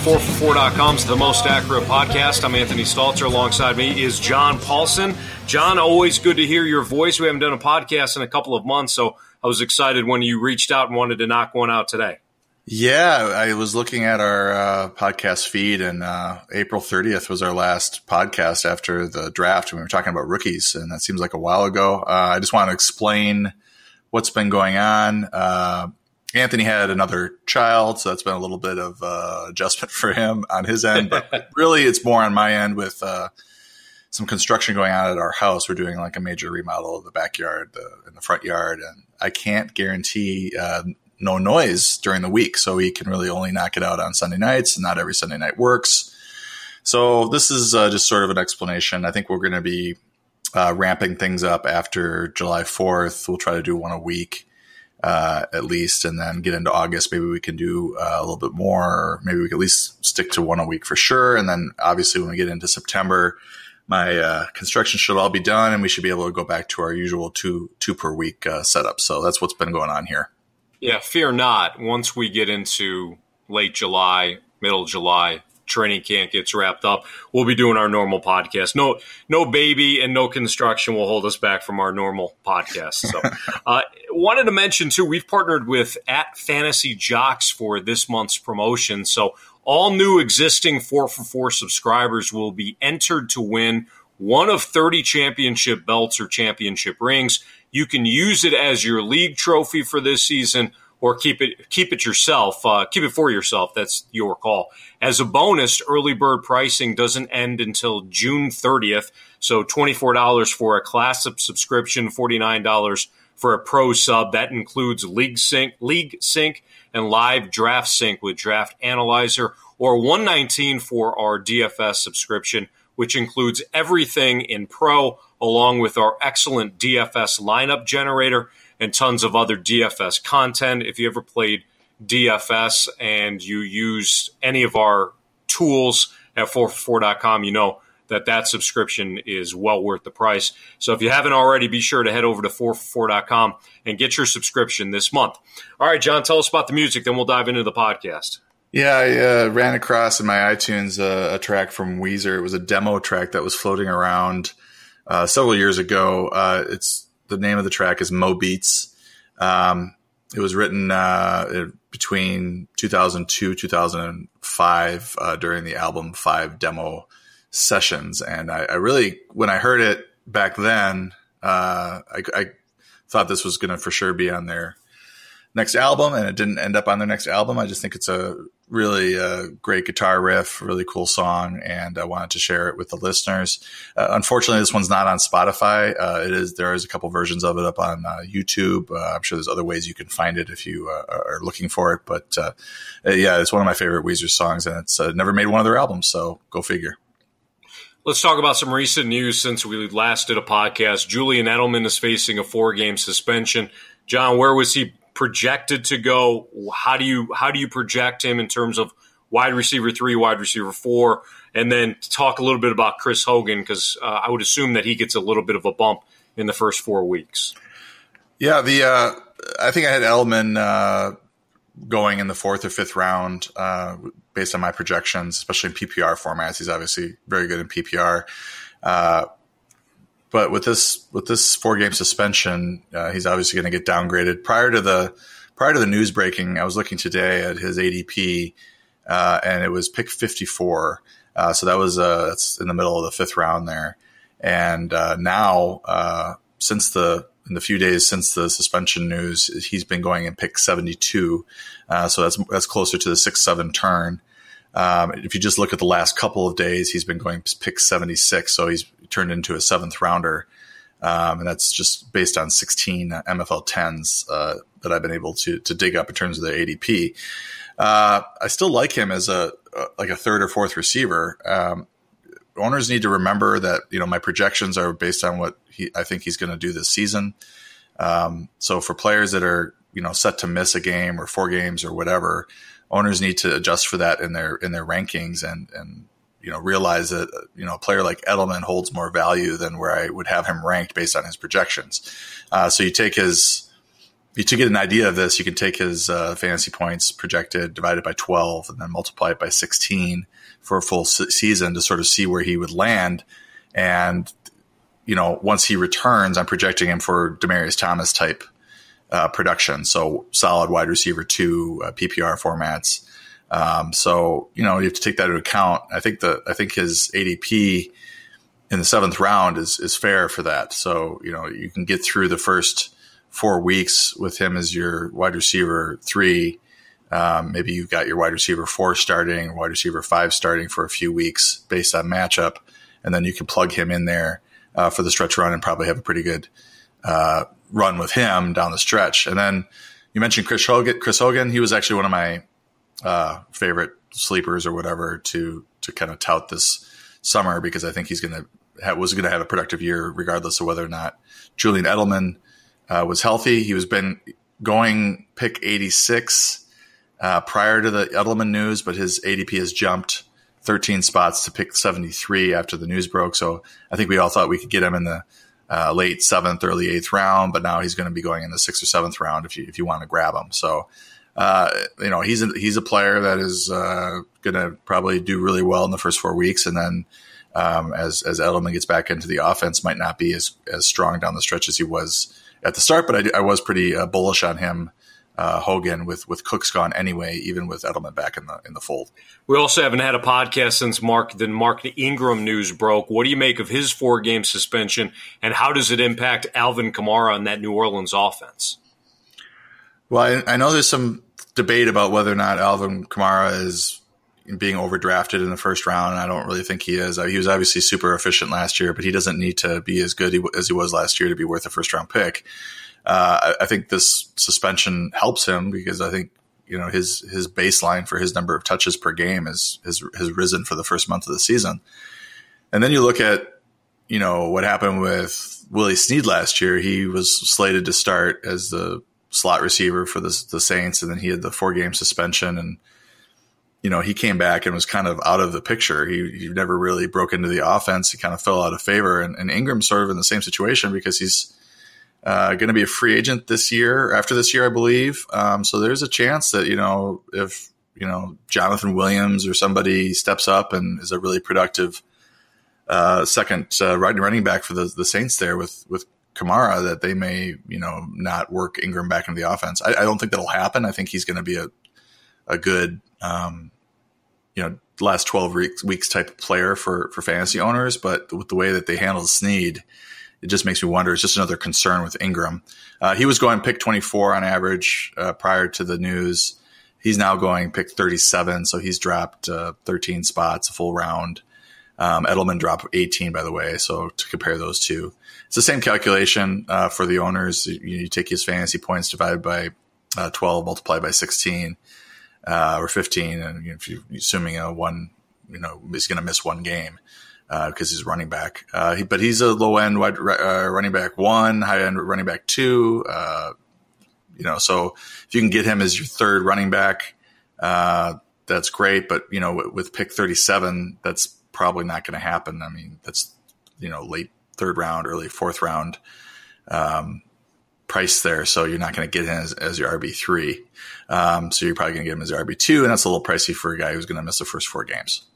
4for4.com's The Most Accurate Podcast. I'm Anthony Stalter. Alongside me is John Paulson. John, always good to hear your voice. We haven't done a podcast in a couple of months, so I was excited when you reached out and wanted to knock one out today. Yeah, I was looking at our uh, podcast feed, and uh, April 30th was our last podcast after the draft. We were talking about rookies, and that seems like a while ago. Uh, I just want to explain what's been going on uh, Anthony had another child, so that's been a little bit of uh, adjustment for him on his end. But really, it's more on my end with uh, some construction going on at our house. We're doing like a major remodel of the backyard the, and the front yard, and I can't guarantee uh, no noise during the week. So we can really only knock it out on Sunday nights. And not every Sunday night works. So this is uh, just sort of an explanation. I think we're going to be uh, ramping things up after July 4th. We'll try to do one a week. Uh, at least, and then get into August. Maybe we can do uh, a little bit more. Maybe we can at least stick to one a week for sure. And then obviously, when we get into September, my uh, construction should all be done, and we should be able to go back to our usual two two per week uh, setup. So that's what's been going on here. Yeah, fear not. Once we get into late July, middle July, training camp gets wrapped up, we'll be doing our normal podcast. No, no baby and no construction will hold us back from our normal podcast. So, uh, wanted to mention too, we've partnered with at Fantasy Jocks for this month's promotion. So, all new existing four for four subscribers will be entered to win one of 30 championship belts or championship rings. You can use it as your league trophy for this season or keep it keep it yourself. Uh, keep it for yourself. That's your call. As a bonus, early bird pricing doesn't end until June 30th. So $24 for a classic subscription, $49 for a pro sub. That includes League Sync, League Sync, and Live Draft Sync with Draft Analyzer, or 119 for our DFS subscription, which includes everything in pro along with our excellent DFS lineup generator and tons of other DFS content. If you ever played DFS and you used any of our tools at 4for4.com, you know that that subscription is well worth the price. So if you haven't already, be sure to head over to 4for4.com and get your subscription this month. All right, John, tell us about the music, then we'll dive into the podcast. Yeah, I uh, ran across in my iTunes uh, a track from Weezer. It was a demo track that was floating around uh, several years ago. Uh, it's the name of the track is Mo Beats. Um, it was written uh, between 2002 2005 uh, during the album Five demo sessions, and I, I really when I heard it back then, uh, I, I, thought this was going to for sure be on their next album, and it didn't end up on their next album. I just think it's a really uh, great guitar riff, really cool song, and I wanted to share it with the listeners. Uh, unfortunately, this one's not on Spotify. Uh, it is there is a couple versions of it up on uh, YouTube. Uh, I'm sure there's other ways you can find it if you uh, are looking for it. But yeah, it's one of my favorite Weezer songs, and it's never made one of their albums, so go figure. Let's talk about some recent news since we last did a podcast. Julian Edelman is facing a four game suspension. John, where was he projected to go? How do you how do you project him in terms of wide receiver three, wide receiver four, and then talk a little bit about Chris Hogan because uh, I would assume that he gets a little bit of a bump in the first four weeks. Yeah, the uh, I think I had Edelman uh, going in the fourth or fifth round uh, based on my projections, especially in PPR formats. He's obviously very good in PPR. But with this with this four game suspension, uh, he's obviously going to get downgraded. Prior to the prior to the news breaking, I was looking today at his ADP, uh, and it was pick fifty four. Uh, so that was uh, that's in the middle of the fifth round there. And uh, now, uh, since the in the few days since the suspension news, he's been going in pick seventy two. so that's that's closer to the six seven turn. Um, if you just look at the last couple of days, he's been going pick 76. So he's turned into a seventh rounder. Um, and that's just based on 16 MFL 10s uh, that I've been able to to dig up in terms of the ADP. Uh, I still like him as a, a, like a third or fourth receiver. Um, owners need to remember that you know my projections are based on what he, I think he's going to do this season. Um, so for players that are you know set to miss a game or four games or whatever, owners need to adjust for that in their in their rankings and and you know realize that you know a player like Edelman holds more value than where I would have him ranked based on his projections. Uh, so you take his you to get an idea of this, you can take his uh, fantasy points projected, divided by 12, and then multiply it by 16 for a full se- season to sort of see where he would land. And, you know, once he returns, I'm projecting him for Demaryius Thomas type uh, production. So solid wide receiver two uh, PPR formats. Um, so, you know, you have to take that into account. I think the, I think his ADP in the seventh round is, is fair for that. So, you know, you can get through the first, four weeks with him as your wide receiver three. Um, maybe you've got your wide receiver four starting, wide receiver five starting for a few weeks based on matchup, and then you can plug him in there uh, for the stretch run and probably have a pretty good uh, run with him down the stretch. And then you mentioned Chris Hogan. Chris Hogan, he was actually one of my uh, favorite sleepers or whatever to to kind of tout this summer because I think he's going to was going to have a productive year regardless of whether or not Julian Edelman uh, was healthy. He was been going pick 86 uh, prior to the Edelman news, but his ADP has jumped 13 spots to pick 73 after the news broke. So I think we all thought we could get him in the uh, late seventh, early eighth round, but now he's going to be going in the sixth or seventh round if you if you want to grab him. So. Uh, you know he's a, he's a player that is uh, going to probably do really well in the first four weeks, and then um, as as Edelman gets back into the offense, might not be as as strong down the stretch as he was at the start, but I, I was pretty uh, bullish on him. Uh, Hogan with with Cooks gone anyway, even with Edelman back in the in the fold. We also haven't had a podcast since Mark the Mark Ingram news broke. What do you make of his four game suspension, and how does it impact Alvin Kamara on that New Orleans offense? Well, I, I know there's some debate about whether or not Alvin Kamara is being overdrafted in the first round. I don't really think he is. Uh, he was obviously super efficient last year, but he doesn't need to be as good as he was last year to be worth a first round pick. Uh, I, I think this suspension helps him because I think you know his his baseline for his number of touches per game is has has risen for the first month of the season. And then you look at you know what happened with Willie Snead last year. He was slated to start as the slot receiver for the, the Saints, and then he had the four game suspension and you know, he came back and was kind of out of the picture. He, he never really broke into the offense. He kind of fell out of favor. And, and Ingram's sort of in the same situation because he's uh, going to be a free agent this year, after this year, I believe. Um, so there's a chance that, you know, if, you know, Jonathan Williams or somebody steps up and is a really productive uh, second uh, running back for the, the Saints there with, with Kamara, that they may, you know, not work Ingram back into the offense. I, I don't think that'll happen. I think he's going to be a, a good um, you know last 12 weeks, type of player for for fantasy owners but with the way that they handled Snead it just makes me wonder. It's just another concern with Ingram. Uh, he was going pick 24 on average uh, prior to the news. He's now going pick 37 so he's dropped uh, 13 spots a full round. Um, Edelman dropped 18 by the way so to compare those two. It's the same calculation uh, for the owners. You, you, take his fantasy points divided by uh, 12 multiplied by 16 uh, or 15, and if you're assuming a one, you know, he's going to miss one game because uh, he's running back. Uh, he, but he's a low end wide uh, running back one, high end running back two. Uh, you know, so if you can get him as your third running back, uh, that's great. But you know, with, with pick 37, that's probably not going to happen. I mean, that's you know late third round, early fourth round. Um, price there, so you're not going to get him as, as your RB three. Um, so you're probably going to get him as your RB two, and that's a little pricey for a guy who's going to miss the first four games.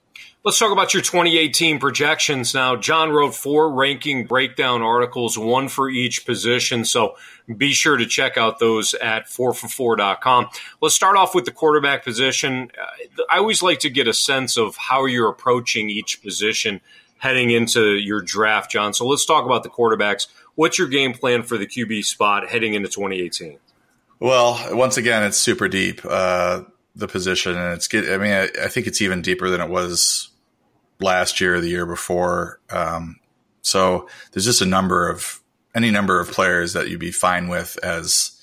Let's talk about your 2018 projections now. John wrote four ranking breakdown articles, one for each position. So be sure to check out those at 4for4.com. Let's start off with the quarterback position. Uh, I always like to get a sense of how you're approaching each position heading into your draft, John. So let's talk about the quarterbacks. What's your game plan for the QB spot heading into 2018? Well, once again, it's super deep, uh, the position, and it's good. I mean, I, I, think it's even deeper than it was last year or the year before. Um, so there's just a number of any number of players that you'd be fine with as,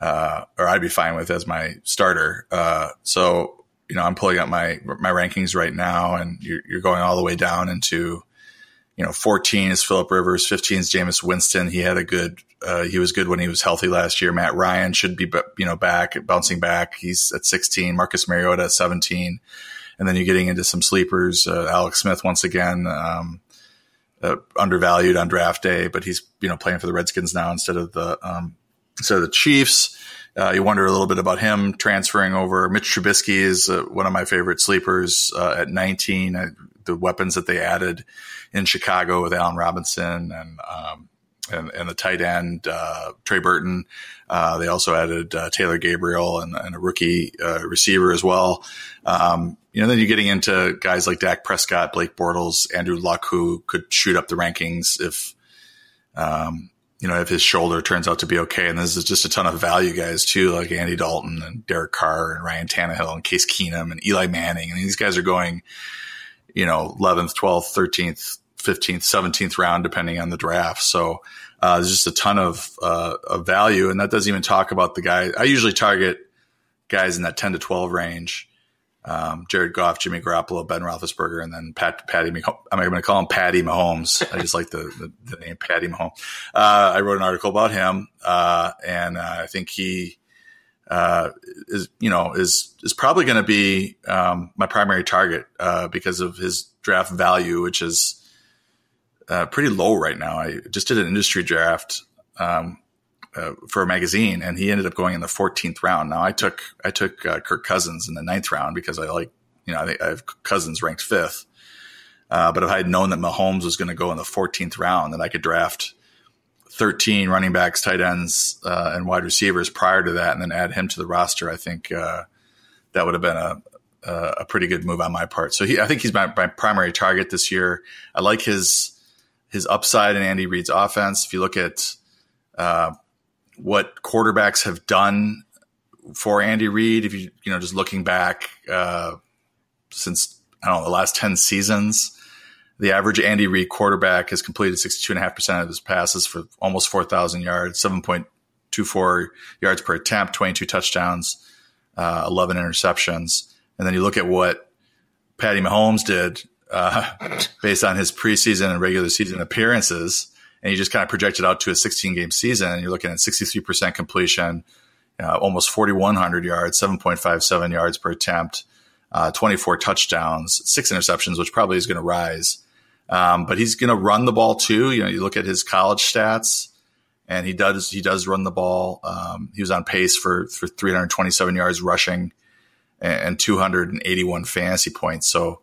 uh, or I'd be fine with as my starter. Uh, so you know, I'm pulling up my my rankings right now, and you're, you're going all the way down into you know, 14 is Philip Rivers, 15 is Jameis Winston. He had a good, uh, he was good when he was healthy last year. Matt Ryan should be, you know, back, bouncing back. He's at 16. Marcus Mariota at 17. and then you're getting into some sleepers. Uh, Alex Smith once again. Um, uh, undervalued on draft day, but he's you know playing for the Redskins now instead of the um, instead of the Chiefs. Uh, you wonder a little bit about him transferring over. Mitch Trubisky is uh, one of my favorite sleepers uh, at 19. Uh, the weapons that they added in Chicago with Allen Robinson and um, and, and, the tight end uh, Trey Burton. Uh, they also added Taylor Gabriel and, and a rookie receiver as well. Um, you know, then you're getting into guys like Dak Prescott, Blake Bortles, Andrew Luck, who could shoot up the rankings if um, you know, if his shoulder turns out to be okay. And there's just a ton of value guys too, like Andy Dalton and Derek Carr and Ryan Tannehill and Case Keenum and Eli Manning. And these guys are going, you know, 11th, 12th, 13th, 15th, 17th round, depending on the draft. So, uh, there's just a ton of, uh, of value. And that doesn't even talk about the guy. I usually target guys in that 10 to 12 range um, Jared Goff, Jimmy Garoppolo, Ben Roethlisberger, and then Pat, Patty. I'm going to call him Patty Mahomes. I just like the, the, the name Patty Mahomes. Uh, I wrote an article about him, uh, and uh, I think he uh, is, you know, is is probably going to be um, my primary target uh, because of his draft value, which is uh, pretty low right now. I just did an industry draft. Um, uh, for a magazine, and he ended up going in the 14th round. Now I took I took uh, Kirk Cousins in the ninth round because I like you know I, I have Cousins ranked fifth. Uh, but if I had known that Mahomes was going to go in the 14th round, then I could draft 13 running backs, tight ends, uh, and wide receivers prior to that, and then add him to the roster. I think uh, that would have been a a pretty good move on my part. So he, I think he's my, my primary target this year. I like his his upside in Andy Reid's offense. If you look at uh, what quarterbacks have done for Andy Reid. If you you know just looking back uh, since I don't know the last ten seasons, the average Andy Reid quarterback has completed sixty two and a half percent of his passes for almost four thousand yards, seven point two four yards per attempt, twenty two touchdowns, uh, eleven interceptions, and then you look at what Patty Mahomes did uh, based on his preseason and regular season appearances and you just kind of project it out to a 16 game season, and you're looking at 63% completion, uh, almost 4,100 yards, 7.57 yards per attempt, uh, 24 touchdowns, six interceptions, which probably is going to rise. Um, but he's going to run the ball too. You know, you look at his college stats, and he does he does run the ball. Um, he was on pace for for 327 yards rushing and 281 fantasy points. So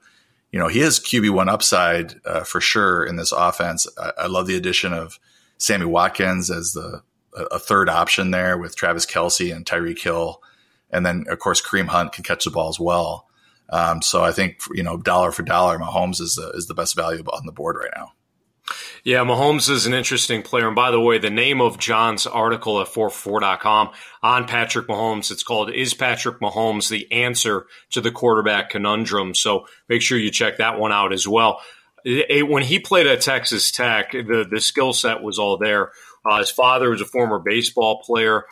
you know, he has QB1 upside uh, for sure in this offense. I, I, love the addition of Sammy Watkins as the a third option there with Travis Kelce and Tyreek Hill. And then, of course, Kareem Hunt can catch the ball as well. Um, so I think, you know, dollar for dollar, Mahomes is the, is the best value on the board right now. Yeah, Mahomes is an interesting player. And by the way, the name of John's article at 44.com on Patrick Mahomes, it's called Is Patrick Mahomes the Answer to the Quarterback Conundrum? So make sure you check that one out as well. When he played at Texas Tech, the, the skill set was all there. Uh, his father was a former baseball player.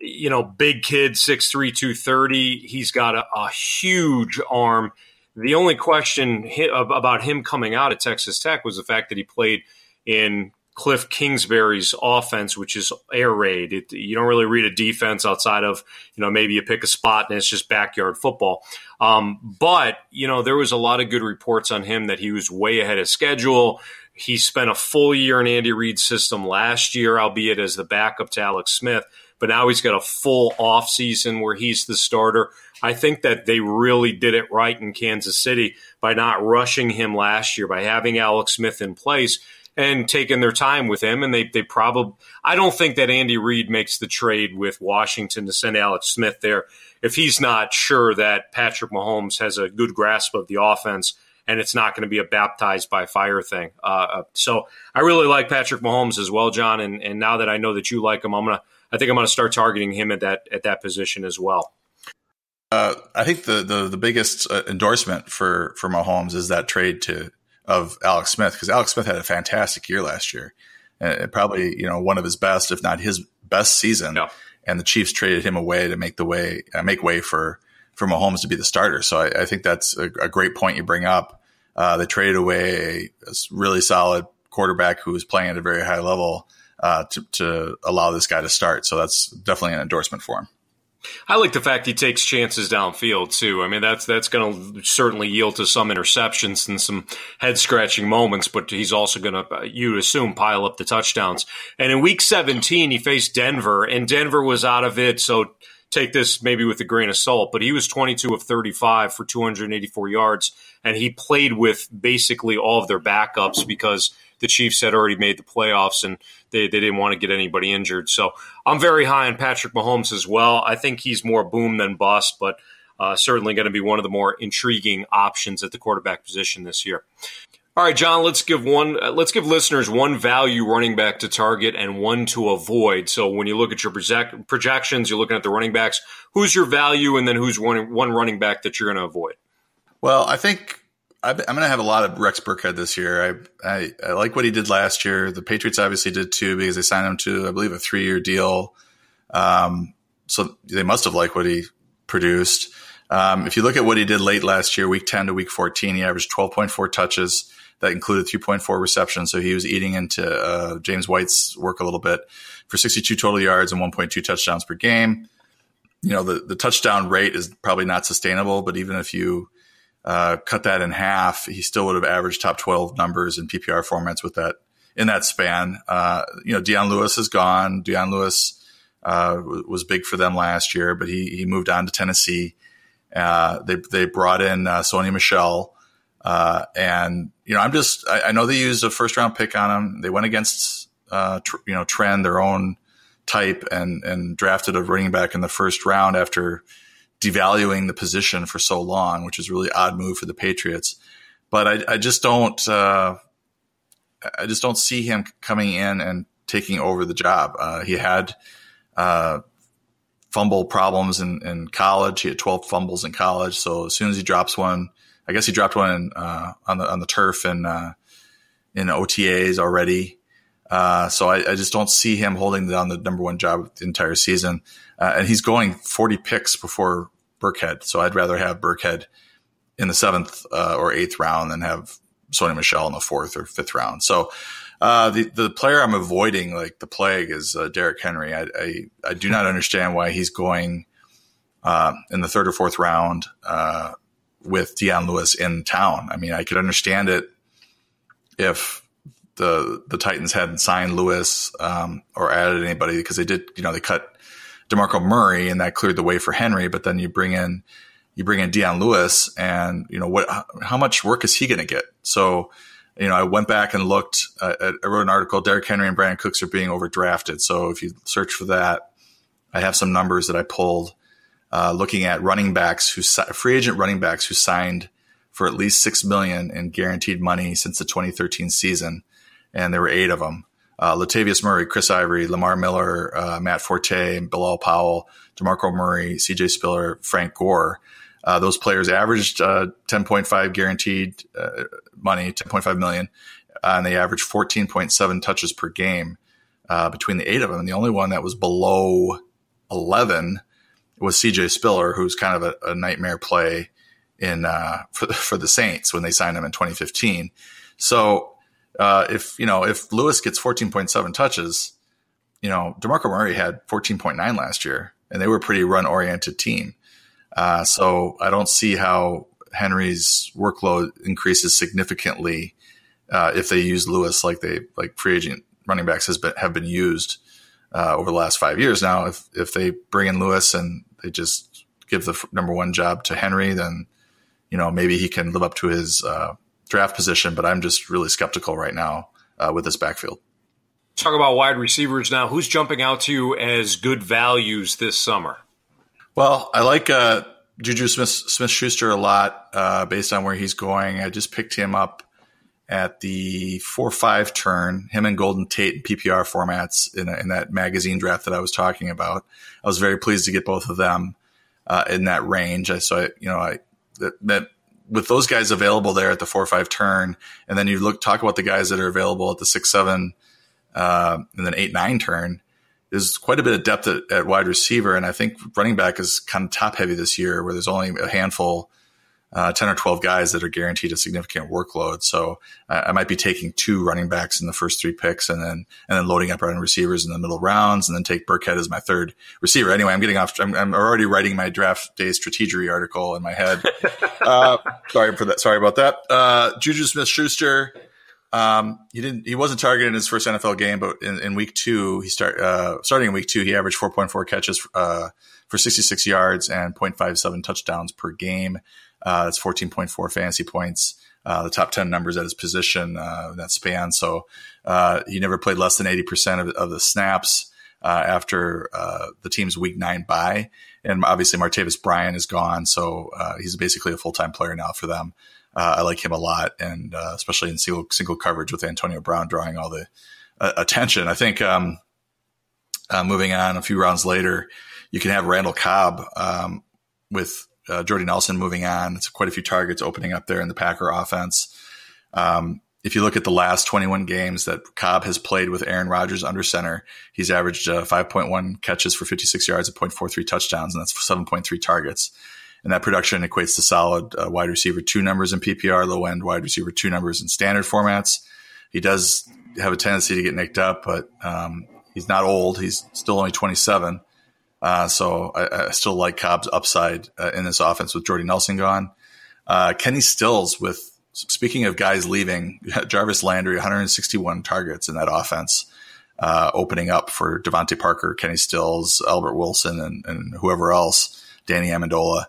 You know, big kid, 6'3, 230. He's got a, a huge arm the only question about him coming out at Texas Tech was the fact that he played in Cliff Kingsbury's offense, which is air raid. It, you don't really read a defense outside of, you know, maybe you pick a spot and it's just backyard football. Um, but, you know, there was a lot of good reports on him that he was way ahead of schedule. He spent a full year in Andy Reid's system last year, albeit as the backup to Alex Smith. But now he's got a full off season where he's the starter. I think that they really did it right in Kansas City by not rushing him last year, by having Alex Smith in place and taking their time with him. And they, they probably, I don't think that Andy Reid makes the trade with Washington to send Alex Smith there if he's not sure that Patrick Mahomes has a good grasp of the offense and it's not going to be a baptized by fire thing. Uh, uh, so I really like Patrick Mahomes as well, John. And, and now that I know that you like him, I'm gonna, I think I'm gonna start targeting him at that at that position as well. Uh, I think the the, the biggest uh, endorsement for for Mahomes is that trade to of Alex Smith because Alex Smith had a fantastic year last year, and probably you know one of his best, if not his best season. Yeah. And the Chiefs traded him away to make the way uh, make way for for Mahomes to be the starter. So I, I think that's a, a, great point you bring up. Uh, they traded away a, a, really solid quarterback who was playing at a very high level uh, to, to allow this guy to start. So that's definitely an endorsement for him. I like the fact he takes chances downfield too. I mean, that's that's going to certainly yield to some interceptions and some head scratching moments, but he's also going to, you assume, pile up the touchdowns. And in Week 17, he faced Denver, and Denver was out of it, so take this maybe with a grain of salt, but he was 22 of 35 for 284 yards, and he played with basically all of their backups because the Chiefs had already made the playoffs and they, they didn't want to get anybody injured. So I'm very high on Patrick Mahomes as well. I think he's more boom than bust, but uh, certainly going to be one of the more intriguing options at the quarterback position this year. All right, John. Let's give one. Uh, let's give listeners one value running back to target and one to avoid. So when you look at your project, projections, you're looking at the running backs. Who's your value, and then who's one one running back that you're going to avoid? Well, I think I'm going to have a lot of Rex Burkhead this year. I, I, I like what he did last year. The Patriots obviously did too because they signed him to I believe a three year deal. Um, so they must have liked what he produced. Um, if you look at what he did late last year, week 10 to week 14, he averaged 12.4 touches, that included 3.4 receptions. So he was eating into uh, James White's work a little bit for 62 total yards and 1.2 touchdowns per game. You know, the, the touchdown rate is probably not sustainable, but even if you uh, cut that in half, he still would have averaged top 12 numbers in PPR formats with that in that span. Uh, you know, Dion Lewis is gone. Dion Lewis uh, was big for them last year, but he, he moved on to Tennessee. Uh, they, they brought in uh, Sony Michel, uh, and you know, I'm just I, I, know they used a first round pick on him. They went against tr- you know trend their own type and and drafted a running back in the first round after devaluing the position for so long, which is really odd move for the Patriots. But I, I just don't uh, I just don't see him coming in and taking over the job. Uh, he had uh, fumble problems in, in college. He had 12 fumbles in college. So as soon as he drops one, I guess he dropped one in, uh, on the on the turf in uh, in OTAs already. Uh, so I, I, just don't see him holding down the number one job the entire season. Uh, and he's going 40 picks before Burkhead. So I'd rather have Burkhead in the seventh uh, or eighth round than have Sony Michel in the fourth or fifth round. So uh, the the player I'm avoiding like the plague is Derrick Henry. I, I, I do not understand why he's going in the third or fourth round with Dion Lewis in town. I mean, I could understand it if the the Titans hadn't signed Lewis um, or added anybody because they did, you know, they cut Demarco Murray and that cleared the way for Henry. But then you bring in you bring in Dion Lewis, and you know what? How much work is he going to get? So, you know, I went back and looked. Uh, I wrote an article. Derrick Henry and Brandin Cooks are being overdrafted. So if you search for that, I have some numbers that I pulled uh, looking at running backs who free agent running backs who signed for at least six million in guaranteed money since the 2013 season, and there were eight of them. Uh, Latavius Murray, Chris Ivory, Lamar Miller, uh, Matt Forte, Bilal Powell, Demarco Murray, C.J. Spiller, Frank Gore. Uh, those players averaged uh, 10.5 guaranteed uh, money, 10.5 million, and they averaged 14.7 touches per game between the eight of them. And the only one that was below 11 was CJ Spiller, who's kind of a, a nightmare play in uh, for for the Saints when they signed him in 2015. So uh, if you know if Lewis gets 14.7 touches, you know Demarco Murray had 14.9 last year, and they were a pretty run oriented team. Uh, so I don't see how Henry's workload increases significantly uh, if they use Lewis like they like free agent running backs has been have been used uh, over the last five years. Now, if if they bring in Lewis and they just give the number one job to Henry, then you know maybe he can live up to his uh, draft position. But I'm just really skeptical right now uh, with this backfield. Talk about wide receivers now. Who's jumping out to you as good values this summer? Well, I like uh, Juju Smith Smith Schuster a lot uh, based on where he's going. I just picked him up at the four five turn, him and Golden Tate in PPR formats in, a, in, that magazine draft that I was talking about. I was very pleased to get both of them uh, in that range. I so I, you know I that, that, with those guys available there at the four five turn, and then you look talk about the guys that are available at the six seven uh, and then eight nine turn. There's quite a bit of depth at, at wide receiver, and I think running back is kind of top heavy this year, where there's only a handful uh, 10 or 12 guys that are guaranteed a significant workload. So I, I might be taking two running backs in the first three picks and then, and then loading up running receivers in the middle rounds and then take Burkhead as my third receiver. Anyway, I'm getting off. I'm, I'm already writing my draft day strategy article in my head. uh, sorry for that. Sorry about that. Uh, Juju Smith Schuster. Um, he didn't. He wasn't targeted in his first NFL game, but in, in week two, he start uh, starting in week two, he averaged 4.4 catches uh, for 66 yards and 0.57 touchdowns per game. Uh, that's 14.4 fantasy points. Uh, the top 10 numbers at his position uh, that span. So uh, he never played less than 80% of, of the snaps uh, after uh, the team's week nine bye. And obviously, Martavis Bryant is gone. So uh, he's basically a full time player now for them. I like him a lot, and especially in single, single coverage with Antonio Brown drawing all the attention. I think um, moving on a few rounds later, you can have Randall Cobb um, with uh, Jordy Nelson moving on. It's quite a few targets opening up there in the Packer offense. Um, if you look at the last 21 games that Cobb has played with Aaron Rodgers under center, he's averaged uh, 5.1 catches for 56 yards and 0.43 touchdowns, and that's 7.3 targets. And that production equates to solid uh, wide receiver two numbers in PPR, low end wide receiver two numbers in standard formats. He does have a tendency to get nicked up, but um, he's not old. He's still only 27. Uh, so I, I, still like Cobb's upside uh, in this offense with Jordy Nelson gone. Uh, Kenny Stills with speaking of guys leaving, Jarvis Landry 161 targets in that offense, uh, opening up for DeVante Parker, Kenny Stills, Albert Wilson, and, and whoever else, Danny Amendola.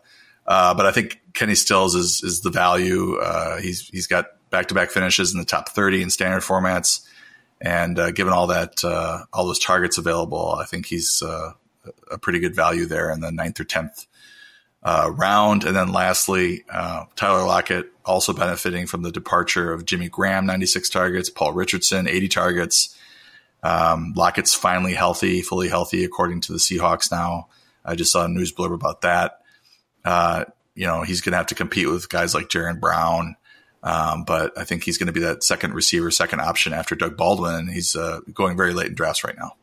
Uh, but I think Kenny Stills is is the value. Uh, he's he's got back to back finishes in the top 30 in standard formats. And given all that, all those targets available, I think he's a pretty good value there in the ninth or tenth uh, round. And then lastly, uh, Tyler Lockett also benefiting from the departure of Jimmy Graham, 96 targets, Paul Richardson, 80 targets. Um, Lockett's finally healthy, fully healthy, according to the Seahawks now. I just saw a news blurb about that. Uh, you know, he's going to have to compete with guys like Jaron Brown. Um, but I think he's going to be that second receiver, second option after Doug Baldwin. He's uh, going very late in drafts right now.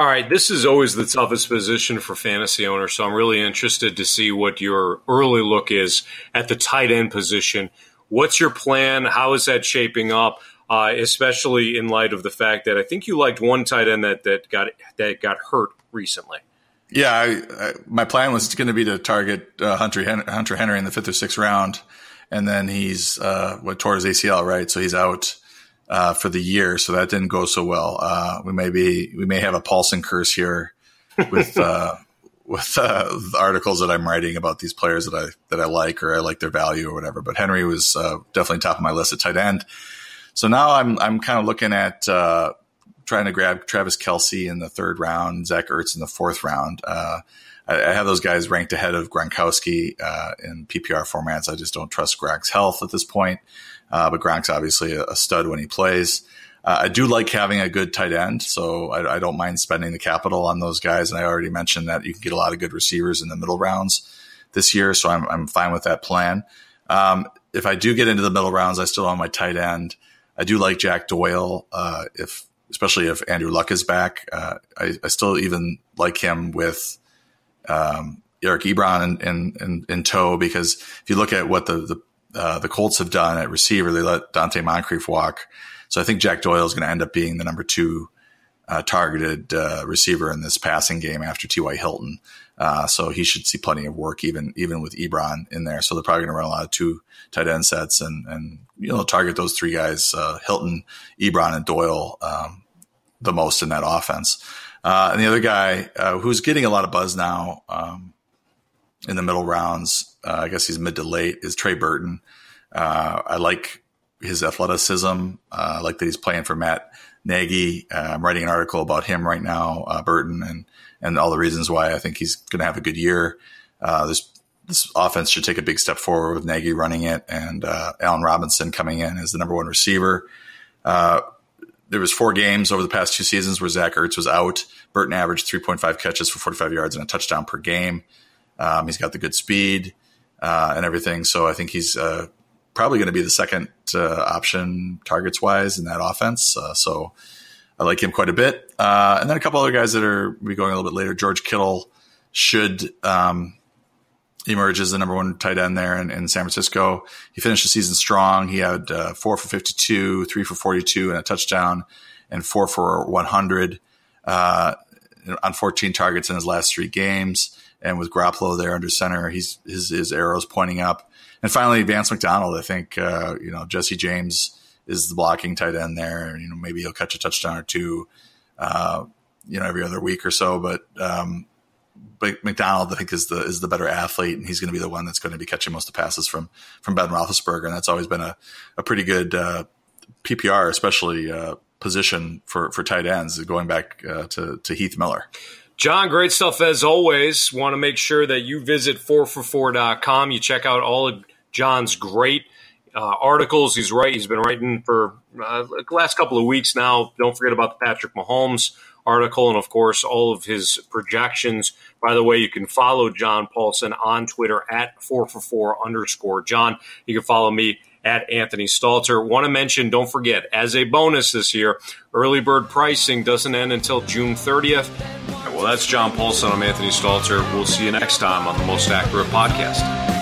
All right, this is always the toughest position for fantasy owners, so I'm really interested to see what your early look is at the tight end position. What's your plan? How is that shaping up? Uh, especially in light of the fact that I think you liked one tight end that that got that got hurt recently. Yeah, I, I, my plan was going to be to target uh, Hunter Hunter Henry in the fifth or sixth round, and then he's uh, what tore his ACL, right? So he's out uh, for the year, so that didn't go so well. Uh, we may be we may have a Paulson curse here with uh, with uh, the articles that I'm writing about these players that I that I like or I like their value or whatever. But Henry was uh, definitely top of my list at tight end. So now I'm I'm kind of looking at uh, trying to grab Travis Kelce in the third round, Zach Ertz in the fourth round. I, I, have those guys ranked ahead of Gronkowski in PPR formats. I just don't trust Gronk's health at this point. Uh, but Gronk's obviously a, stud when he plays. Uh, I do like having a good tight end, so I, I, don't mind spending the capital on those guys. And I already mentioned that you can get a lot of good receivers in the middle rounds this year, so I'm, I'm fine with that plan. Um, if I do get into the middle rounds, I still own my tight end. I do like Jack Doyle, uh, if especially if Andrew Luck is back. Uh, I, I, still even like him with um, Eric Ebron in, in, in, in, tow because if you look at what the, the uh, the Colts have done at receiver. They let Donte Moncrief walk. So I think Jack Doyle is going to end up being the number two uh, targeted uh, receiver in this passing game after T.Y. Hilton. Uh, so he should see plenty of work even even with Ebron in there. So they're probably going to run a lot of two tight end sets and and you know target those three guys: uh, Hilton, Ebron, and Doyle um, the most in that offense. Uh, and the other guy who's getting a lot of buzz now um, in the middle rounds uh, I guess he's mid to late, is Trey Burton. Uh, I like his athleticism. Uh, I like that he's playing for Matt Nagy. Uh, I'm writing an article about him right now, uh, Burton, and and all the reasons why I think he's going to have a good year. this this offense should take a big step forward with Nagy running it and Allen Robinson coming in as the number one receiver there was four games over the past two seasons where Zach Ertz was out. Burton averaged 3.5 catches for 45 yards and a touchdown per game. Um, he's got the good speed uh, and everything. So I think he's uh, probably going to be the second uh, option targets wise in that offense. Uh, so I like him quite a bit. Uh, and then a couple other guys that are be going a little bit later. George Kittle should, um, emerges the number one tight end there in, in San Francisco. He finished the season strong. He had uh, four for 52, three for 42 and a touchdown and four for 100 uh, on 14 targets in his last three games. And with Garoppolo there under center, he's his, his arrows pointing up. And finally, Vance McDonald. I think uh, you know Jesse James is the blocking tight end there. You know maybe he'll catch a touchdown or two, uh, you know every other week or so. But um, but McDonald, I think, is the is the better athlete, and he's going to be the one that's going to be catching most of the passes from from Ben Roethlisberger, and that's always been a, a pretty good uh, PPR, especially uh, position for for tight ends, going back uh, to to Heath Miller. John, great stuff as always. Want to make sure that you visit 4for4.com. You check out all of John's great uh, articles. He's right. He's been writing for uh, the last couple of weeks now. Don't forget about the Patrick Mahomes article and, of course, all of his projections. By the way, you can follow John Paulson on Twitter at 4for4 underscore John. You can follow me at Anthony Stalter. Want to mention, don't forget, as a bonus this year, early bird pricing doesn't end until June 30th. Well, that's John Paulson. I'm Anthony Stalter. We'll see you next time on the Most Accurate Podcast.